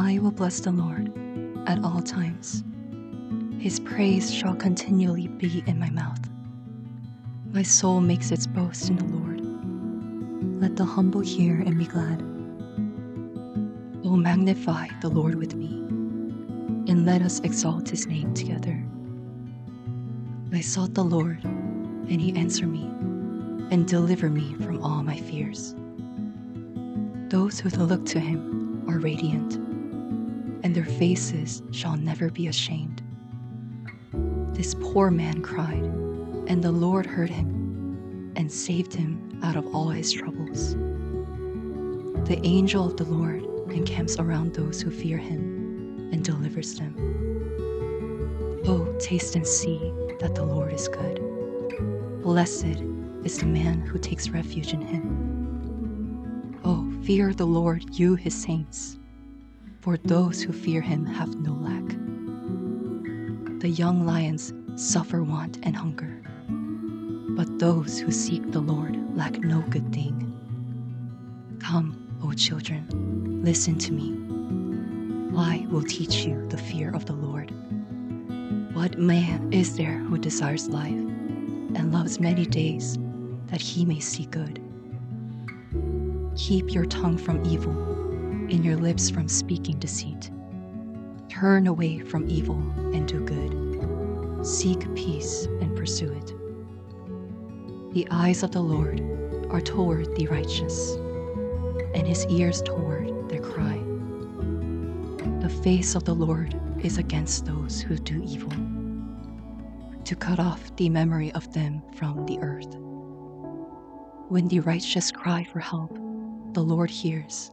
I will bless the Lord at all times. His praise shall continually be in my mouth. My soul makes its boast in the Lord. Let the humble hear and be glad. O magnify the Lord with me, and let us exalt his name together. I sought the Lord, and he answered me, and delivered me from all my fears. Those who look to him are radiant, and their faces shall never be ashamed. This poor man cried, and the Lord heard him, and saved him out of all his troubles. The angel of the Lord encamps around those who fear him and delivers them. Oh, taste and see that the Lord is good. Blessed is the man who takes refuge in him. Oh, fear the Lord, you his saints, for those who fear him have no lack. The young lions suffer want and hunger, but those who seek the Lord lack no good thing. Come, O children, listen to me. I will teach you the fear of the Lord. What man is there who desires life and loves many days that he may see good? Keep your tongue from evil and your lips from speaking deceit. Turn away from evil and do good. Seek peace and pursue it. The eyes of the Lord are toward the righteous, and his ears toward their cry. The face of the Lord is against those who do evil, to cut off the memory of them from the earth. When the righteous cry for help, the Lord hears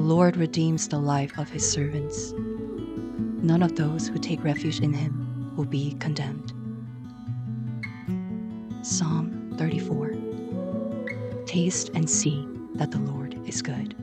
The Lord redeems the life of his servants. None of those who take refuge in him will be condemned. Psalm 34 Taste and see that the Lord is good.